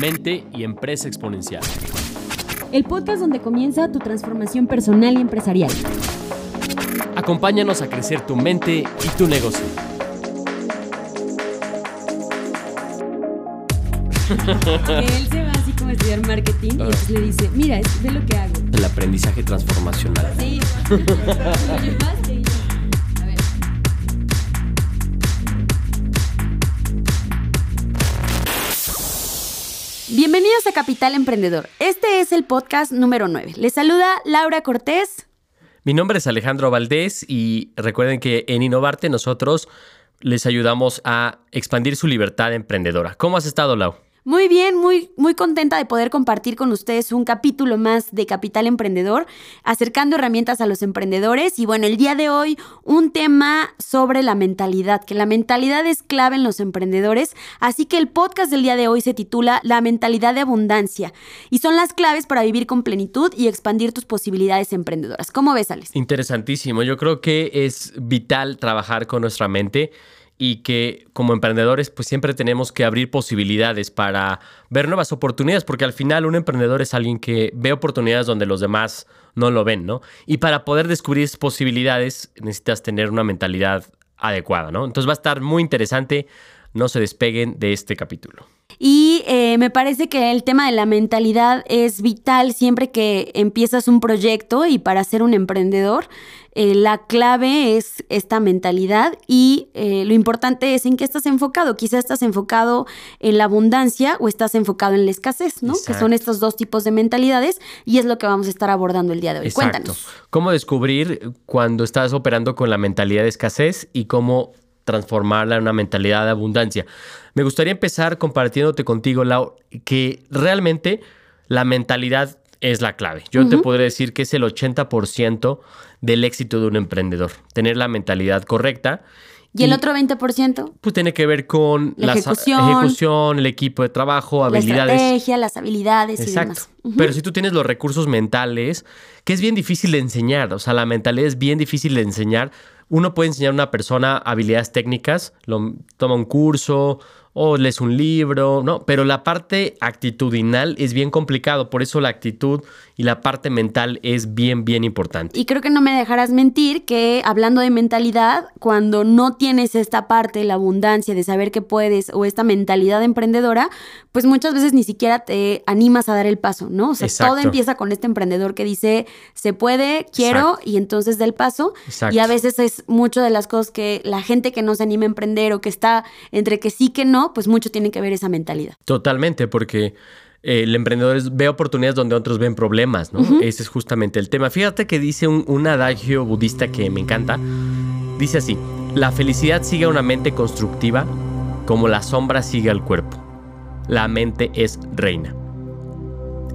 Mente y Empresa Exponencial. El podcast donde comienza tu transformación personal y empresarial. Acompáñanos a crecer tu mente y tu negocio. él se va así como a estudiar marketing y entonces le dice, mira, es de lo que hago. El aprendizaje transformacional. Sí, Bienvenidos a Capital Emprendedor. Este es el podcast número 9. Les saluda Laura Cortés. Mi nombre es Alejandro Valdés y recuerden que en Innovarte nosotros les ayudamos a expandir su libertad emprendedora. ¿Cómo has estado, Lau? Muy bien, muy, muy contenta de poder compartir con ustedes un capítulo más de Capital Emprendedor, acercando herramientas a los emprendedores. Y bueno, el día de hoy un tema sobre la mentalidad, que la mentalidad es clave en los emprendedores. Así que el podcast del día de hoy se titula La mentalidad de abundancia y son las claves para vivir con plenitud y expandir tus posibilidades emprendedoras. ¿Cómo ves, Alex? Interesantísimo. Yo creo que es vital trabajar con nuestra mente y que como emprendedores pues siempre tenemos que abrir posibilidades para ver nuevas oportunidades, porque al final un emprendedor es alguien que ve oportunidades donde los demás no lo ven, ¿no? Y para poder descubrir esas posibilidades necesitas tener una mentalidad adecuada, ¿no? Entonces va a estar muy interesante, no se despeguen de este capítulo. Y eh, me parece que el tema de la mentalidad es vital siempre que empiezas un proyecto y para ser un emprendedor. Eh, la clave es esta mentalidad y eh, lo importante es en qué estás enfocado. Quizá estás enfocado en la abundancia o estás enfocado en la escasez, ¿no? Que son estos dos tipos de mentalidades y es lo que vamos a estar abordando el día de hoy. Exacto. Cuéntanos. ¿Cómo descubrir cuando estás operando con la mentalidad de escasez y cómo transformarla en una mentalidad de abundancia? Me gustaría empezar compartiéndote contigo, Lau, que realmente la mentalidad es la clave. Yo te podría decir que es el 80% del éxito de un emprendedor, tener la mentalidad correcta. ¿Y el otro 20%? Pues tiene que ver con La la ejecución. ejecución, el equipo de trabajo, La habilidades. estrategia, las habilidades y Exacto. demás. Ujú. Pero si tú tienes los recursos mentales, que es bien difícil de enseñar, o sea, la mentalidad es bien difícil de enseñar. Uno puede enseñar a una persona habilidades técnicas, lo, toma un curso o lees un libro, ¿no? Pero la parte actitudinal es bien complicado, por eso la actitud y la parte mental es bien, bien importante. Y creo que no me dejarás mentir que hablando de mentalidad, cuando no tienes esta parte, la abundancia de saber que puedes o esta mentalidad emprendedora, pues muchas veces ni siquiera te animas a dar el paso, ¿no? O sea, Exacto. todo empieza con este emprendedor que dice, se puede, quiero, Exacto. y entonces da el paso. Exacto. Y a veces es mucho de las cosas que la gente que no se anima a emprender o que está entre que sí que no, pues mucho tiene que ver esa mentalidad. Totalmente, porque eh, el emprendedor es- ve oportunidades donde otros ven problemas, ¿no? Ese es justamente el tema. Fíjate que dice un, un adagio budista que me encanta. Dice así, la felicidad sigue a una mente constructiva como la sombra sigue al cuerpo. La mente es reina.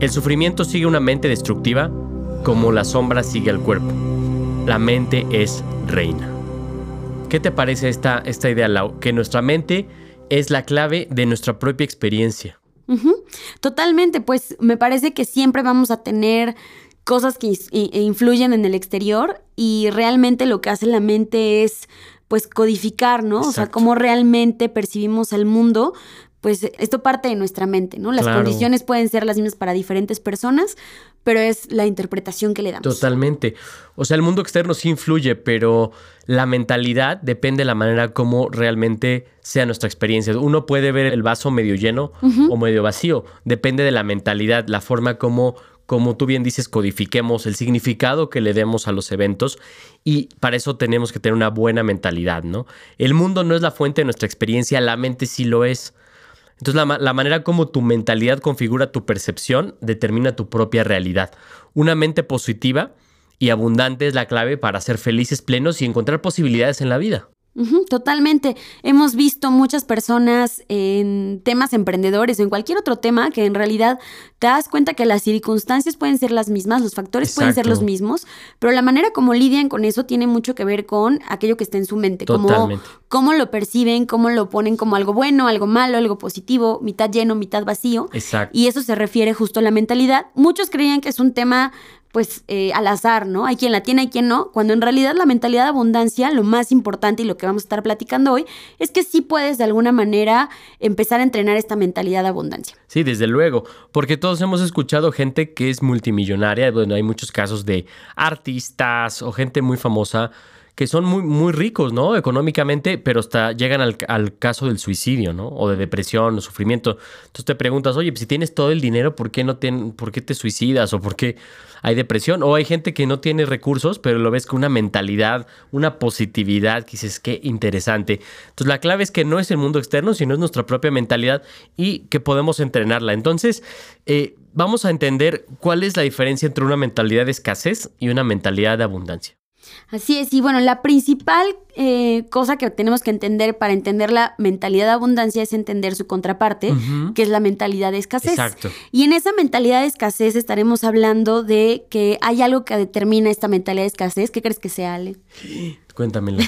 El sufrimiento sigue a una mente destructiva como la sombra sigue al cuerpo. La mente es reina. ¿Qué te parece esta, esta idea, Lau? Que nuestra mente es la clave de nuestra propia experiencia. Totalmente, pues me parece que siempre vamos a tener cosas que influyen en el exterior y realmente lo que hace la mente es pues codificar, ¿no? O sea, cómo realmente percibimos al mundo, pues esto parte de nuestra mente, ¿no? Las Claro. condiciones pueden ser las mismas para diferentes personas, pero es la interpretación que le damos. Totalmente. O sea, el mundo externo sí influye, pero la mentalidad depende de la manera como realmente sea nuestra experiencia. Uno puede ver el vaso medio lleno o medio vacío. Depende de la mentalidad, la forma como, como tú bien dices, codifiquemos el significado que le demos a los eventos y para eso tenemos que tener una buena mentalidad, ¿no? El mundo no es la fuente de nuestra experiencia, la mente sí lo es. Entonces la, la manera como tu mentalidad configura tu percepción determina tu propia realidad. Una mente positiva y abundante es la clave para ser felices, plenos y encontrar posibilidades en la vida. Totalmente. Hemos visto muchas personas en temas emprendedores o en cualquier otro tema que en realidad te das cuenta que las circunstancias pueden ser las mismas, los factores pueden ser los mismos, pero la manera como lidian con eso tiene mucho que ver con aquello que está en su mente, como cómo lo perciben, cómo lo ponen como algo bueno, algo malo, algo positivo, mitad lleno, mitad vacío. Exacto. Y eso se refiere justo a la mentalidad. Muchos creían que es un tema pues eh, al azar, ¿no? Hay quien la tiene, hay quien no, cuando en realidad la mentalidad de abundancia, lo más importante y lo que vamos a estar platicando hoy, es que sí puedes de alguna manera empezar a entrenar esta mentalidad de abundancia. Sí, desde luego, porque todos hemos escuchado gente que es multimillonaria, bueno, hay muchos casos de artistas o gente muy famosa que son muy, muy ricos, ¿no? Económicamente, pero hasta llegan al, caso del suicidio, ¿no? O de depresión o sufrimiento. Entonces te preguntas, oye, pues si tienes todo el dinero, ¿por qué, no te, ¿por qué te suicidas? ¿O por qué hay depresión? O hay gente que no tiene recursos, pero lo ves con una mentalidad, una positividad, que dices, qué interesante. Entonces la clave es que no es el mundo externo, sino es nuestra propia mentalidad y que podemos entrenarla. Entonces, eh, vamos a entender cuál es la diferencia entre una mentalidad de escasez y una mentalidad de abundancia. Así es, y bueno, la principal eh, cosa que tenemos que entender para entender la mentalidad de abundancia es entender su contraparte, que es la mentalidad de escasez. Exacto. Y en esa mentalidad de escasez estaremos hablando de que hay algo que determina esta mentalidad de escasez. ¿Qué crees que sea, Ale? Cuéntamelo.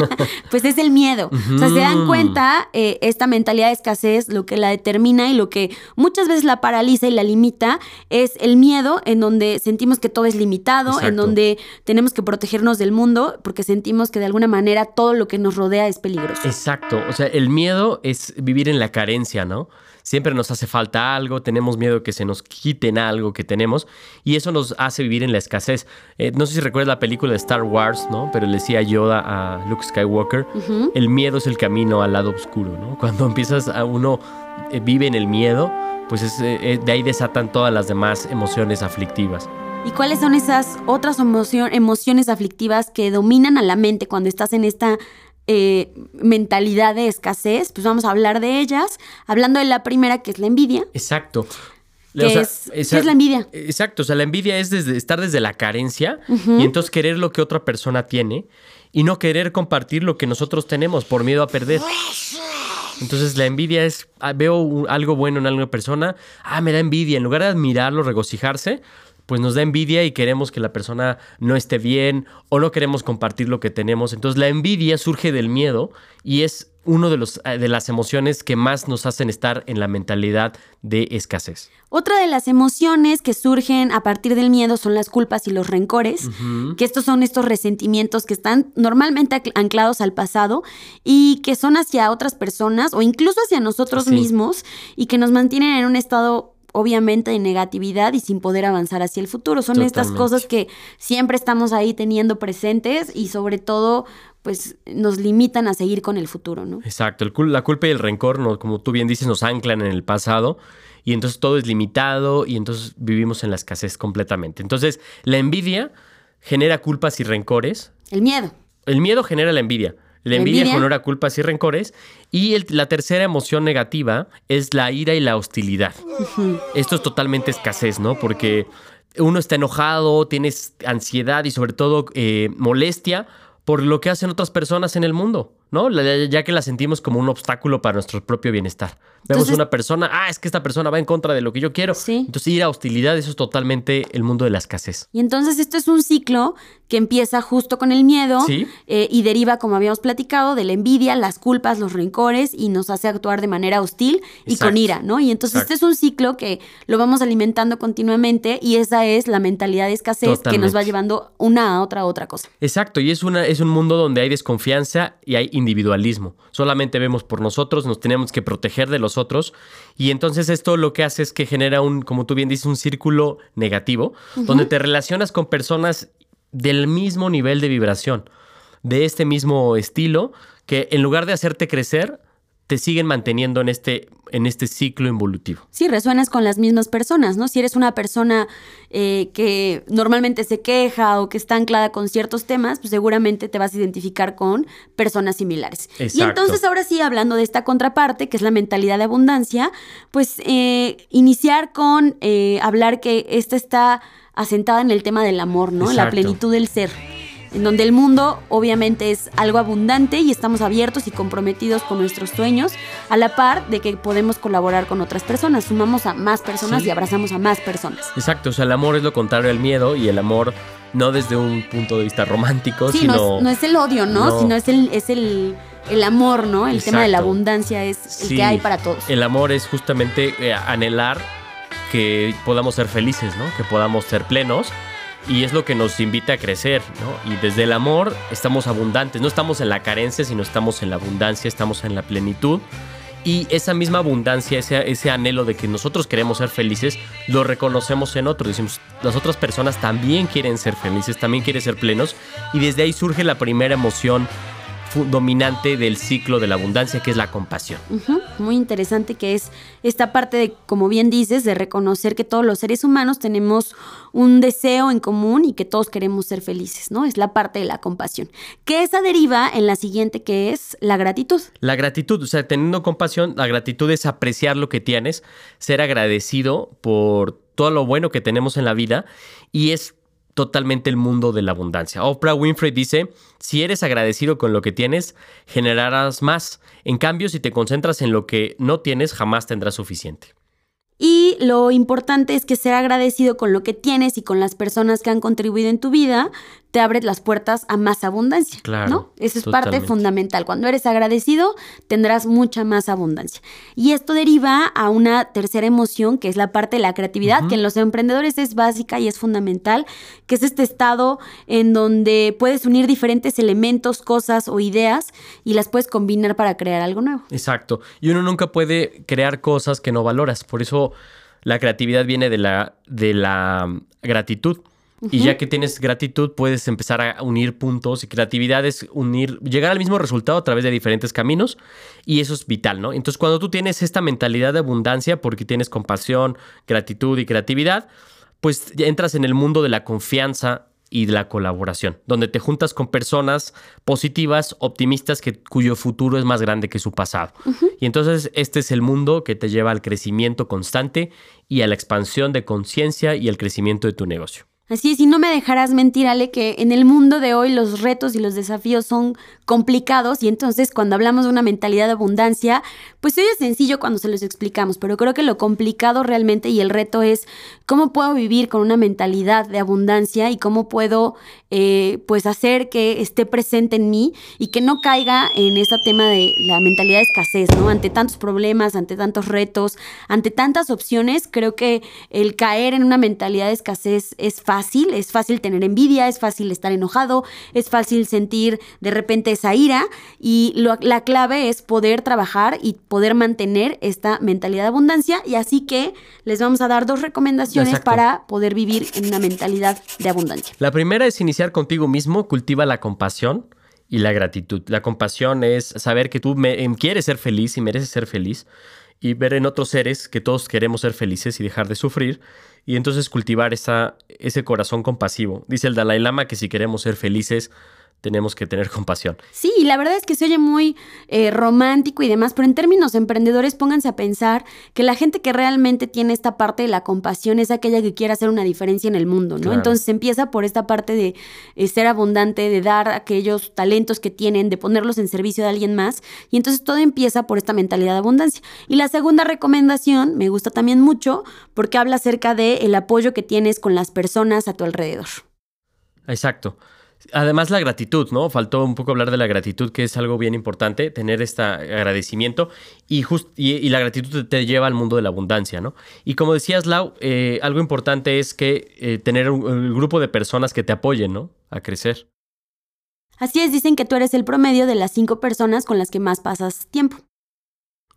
pues es el miedo. O sea, se dan cuenta, eh, esta mentalidad de escasez, lo que la determina y lo que muchas veces la paraliza y la limita es el miedo, en donde sentimos que todo es limitado, en donde tenemos que protegernos del mundo, porque sentimos que de alguna manera todo lo que nos rodea es peligroso. Exacto. O sea, el miedo es vivir en la carencia, ¿no? Siempre nos hace falta algo, tenemos miedo que se nos quiten algo que tenemos y eso nos hace vivir en la escasez. Eh, no sé si recuerdas la película de Star Wars, ¿no? Pero le decía Yoda a Luke Skywalker, el miedo es el camino al lado oscuro, ¿no? Cuando empiezas a uno eh, vive en el miedo, pues eh, de ahí desatan todas las demás emociones aflictivas. ¿Y cuáles son esas otras emociones aflictivas que dominan a la mente cuando estás en esta eh, mentalidad de escasez, pues vamos a hablar de ellas. Hablando de la primera, que es la envidia. Exacto. ¿Qué, es, la envidia? Exacto, o sea, la envidia es desde, estar desde la carencia y entonces querer lo que otra persona tiene y no querer compartir lo que nosotros tenemos por miedo a perder. Entonces la envidia es, ah, veo algo bueno en alguna persona, ah, me da envidia, en lugar de admirarlo, regocijarse, pues nos da envidia y queremos que la persona no esté bien o no queremos compartir lo que tenemos. Entonces la envidia surge del miedo y es uno de, los, eh, de las emociones que más nos hacen estar en la mentalidad de escasez. Otra de las emociones que surgen a partir del miedo son las culpas y los rencores, que estos son estos resentimientos que están normalmente anclados al pasado y que son hacia otras personas o incluso hacia nosotros mismos y que nos mantienen en un estado obviamente de negatividad y sin poder avanzar hacia el futuro. Son estas cosas que siempre estamos ahí teniendo presentes y sobre todo pues nos limitan a seguir con el futuro, ¿no? Exacto, la culpa y el rencor, como tú bien dices, nos anclan en el pasado y entonces todo es limitado y entonces vivimos en la escasez completamente. Entonces, la envidia genera culpas y rencores. El miedo. El miedo genera la envidia. La envidia, genera culpas y rencores. Y la tercera emoción negativa es la ira y la hostilidad. Esto es totalmente escasez, ¿no? Porque uno está enojado, tienes ansiedad y sobre todo eh, molestia por lo que hacen otras personas en el mundo. ¿no? Ya que la sentimos como un obstáculo para nuestro propio bienestar. Vemos una persona, ah, es que esta persona va en contra de lo que yo quiero. Sí. Entonces ir a hostilidad, eso es totalmente el mundo de la escasez. Y entonces esto es un ciclo que empieza justo con el miedo eh, y deriva, como habíamos platicado, de la envidia, las culpas, los rencores y nos hace actuar de manera hostil y con ira, ¿no? Y entonces este es un ciclo que lo vamos alimentando continuamente y esa es la mentalidad de escasez que nos va llevando una a otra a otra cosa. Exacto, y es, una, es un mundo donde hay desconfianza y hay individualismo. Solamente vemos por nosotros, nos tenemos que proteger de los Y entonces esto lo que hace es que genera un, como tú bien dices, un círculo negativo, donde te relacionas con personas del mismo nivel de vibración, de este mismo estilo, que en lugar de hacerte crecer, te siguen manteniendo en este, en este ciclo involutivo. Sí, resuenas con las mismas personas, ¿no? Si eres una persona eh, que normalmente se queja o que está anclada con ciertos temas, pues seguramente te vas a identificar con personas similares. Exacto. Y entonces ahora sí, hablando de esta contraparte, que es la mentalidad de abundancia, pues eh, iniciar con eh, hablar que esta está asentada en el tema del amor, ¿no? La plenitud del ser en donde el mundo obviamente es algo abundante y estamos abiertos y comprometidos con nuestros sueños, a la par de que podemos colaborar con otras personas, sumamos a más personas y abrazamos a más personas. Exacto, o sea, el amor es lo contrario al miedo y el amor no desde un punto de vista romántico, sí, sino... No es, el odio, ¿no? Sino es el... Es el el amor, ¿no? El tema de la abundancia es el que hay para todos. El amor es justamente eh, anhelar que podamos ser felices, ¿no? Que podamos ser plenos y es lo que nos invita a crecer, ¿no? Y desde el amor estamos abundantes, no estamos en la carencia, sino estamos en la abundancia, estamos en la plenitud. Y esa misma abundancia, ese, ese anhelo de que nosotros queremos ser felices, lo reconocemos en otros. Decimos, las otras personas también quieren ser felices, también quieren ser plenos. Y desde ahí surge la primera emoción dominante del ciclo de la abundancia, que es la compasión. Muy interesante que es esta parte de, como bien dices, de reconocer que todos los seres humanos tenemos un deseo en común y que todos queremos ser felices, ¿no? Es la parte de la compasión. Que esa deriva en la siguiente, que es la gratitud. La gratitud, o sea, teniendo compasión, la gratitud es apreciar lo que tienes, ser agradecido por todo lo bueno que tenemos en la vida y es totalmente el mundo de la abundancia. Oprah Winfrey dice, si eres agradecido con lo que tienes, generarás más. En cambio, si te concentras en lo que no tienes, jamás tendrás suficiente. Y lo importante es que ser agradecido con lo que tienes y con las personas que han contribuido en tu vida te abre las puertas a más abundancia. Claro. ¿no? Eso es parte fundamental. Cuando eres agradecido, tendrás mucha más abundancia. Y esto deriva a una tercera emoción, que es la parte de la creatividad, que en los emprendedores es básica y es fundamental, que es este estado en donde puedes unir diferentes elementos, cosas o ideas y las puedes combinar para crear algo nuevo. Exacto. Y uno nunca puede crear cosas que no valoras. Por eso la creatividad viene de la, de la gratitud. Y ya que tienes gratitud, puedes empezar a unir puntos y creatividad es unir, llegar al mismo resultado a través de diferentes caminos y eso es vital, ¿no? Entonces, cuando tú tienes esta mentalidad de abundancia, porque tienes compasión, gratitud y creatividad, pues entras en el mundo de la confianza y de la colaboración, donde te juntas con personas positivas, optimistas, que, cuyo futuro es más grande que su pasado. Y entonces este es el mundo que te lleva al crecimiento constante y a la expansión de conciencia y al crecimiento de tu negocio. Así es, y no me dejarás mentir, Ale, que en el mundo de hoy los retos y los desafíos son complicados y entonces cuando hablamos de una mentalidad de abundancia, pues es sencillo cuando se los explicamos, pero creo que lo complicado realmente y el reto es cómo puedo vivir con una mentalidad de abundancia y cómo puedo eh, pues hacer que esté presente en mí y que no caiga en ese tema de la mentalidad de escasez, ¿no? Ante tantos problemas, ante tantos retos, ante tantas opciones, creo que el caer en una mentalidad de escasez es fácil, es fácil tener envidia, es fácil estar enojado, es fácil sentir de repente esa ira y la clave es poder trabajar y poder mantener esta mentalidad de abundancia y así que les vamos a dar dos recomendaciones para poder vivir en una mentalidad de abundancia. La primera es iniciar contigo mismo, cultiva la compasión y la gratitud. La compasión es saber que tú em, quieres ser feliz y mereces ser feliz y ver en otros seres que todos queremos ser felices y dejar de sufrir y entonces cultivar esa, ese corazón compasivo. Dice el Dalai Lama que si queremos ser felices, tenemos que tener compasión. Sí, y la verdad es que se oye muy eh, romántico y demás, pero en términos emprendedores pónganse a pensar que la gente que realmente tiene esta parte de la compasión es aquella que quiere hacer una diferencia en el mundo, ¿no? Entonces empieza por esta parte de eh, ser abundante, de dar aquellos talentos que tienen, de ponerlos en servicio de alguien más, y entonces todo empieza por esta mentalidad de abundancia. Y la segunda recomendación me gusta también mucho porque habla acerca del el apoyo que tienes con las personas a tu alrededor. Exacto. Además la gratitud, ¿no? Faltó un poco hablar de la gratitud, que es algo bien importante, tener este agradecimiento y, y, la gratitud te, lleva al mundo de la abundancia, ¿no? Y como decías, Lau, eh, algo importante es que eh, tener un, grupo de personas que te apoyen, ¿no? A crecer. Así es, dicen que tú eres el promedio de las cinco personas con las que más pasas tiempo.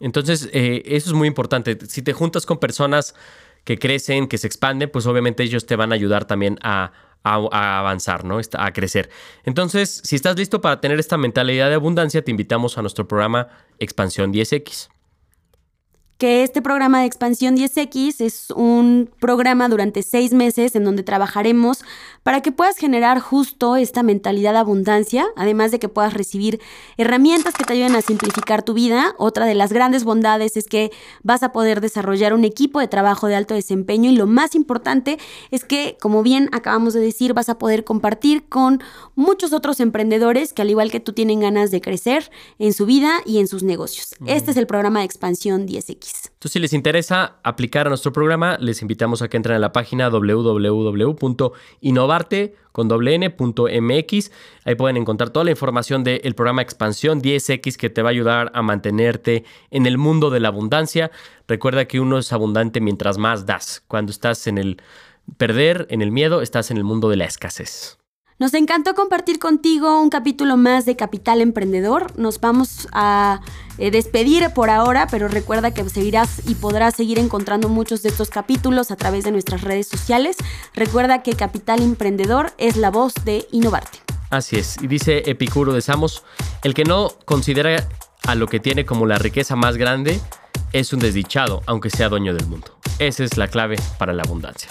Entonces, eh, eso es muy importante. Si te juntas con personas que crecen, que se expanden, pues obviamente ellos te van a ayudar también a a, avanzar, ¿no? A crecer. Entonces, si estás listo para tener esta mentalidad de abundancia, te invitamos a nuestro programa Expansión 10X que este programa de expansión 10X es un programa durante seis meses en donde trabajaremos para que puedas generar justo esta mentalidad de abundancia, además de que puedas recibir herramientas que te ayuden a simplificar tu vida. Otra de las grandes bondades es que vas a poder desarrollar un equipo de trabajo de alto desempeño y lo más importante es que, como bien acabamos de decir, vas a poder compartir con muchos otros emprendedores que al igual que tú tienen ganas de crecer en su vida y en sus negocios. Este es el programa de expansión 10X. Entonces, si les interesa aplicar a nuestro programa, les invitamos a que entren a la página www.innovarte.mx. Ahí pueden encontrar toda la información del programa Expansión 10X que te va a ayudar a mantenerte en el mundo de la abundancia. Recuerda que uno es abundante mientras más das. Cuando estás en el perder en el miedo, estás en el mundo de la escasez. Nos encantó compartir contigo un capítulo más de Capital Emprendedor. Nos vamos a eh, despedir por ahora, pero recuerda que seguirás y podrás seguir encontrando muchos de estos capítulos a través de nuestras redes sociales. Recuerda que Capital Emprendedor es la voz de Innovarte. Así es, y dice Epicuro de Samos, el que no considera a lo que tiene como la riqueza más grande es un desdichado, aunque sea dueño del mundo. Esa es la clave para la abundancia.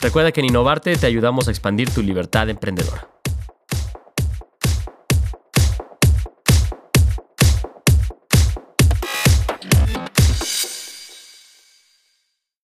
Recuerda que en Innovarte te ayudamos a expandir tu libertad emprendedora.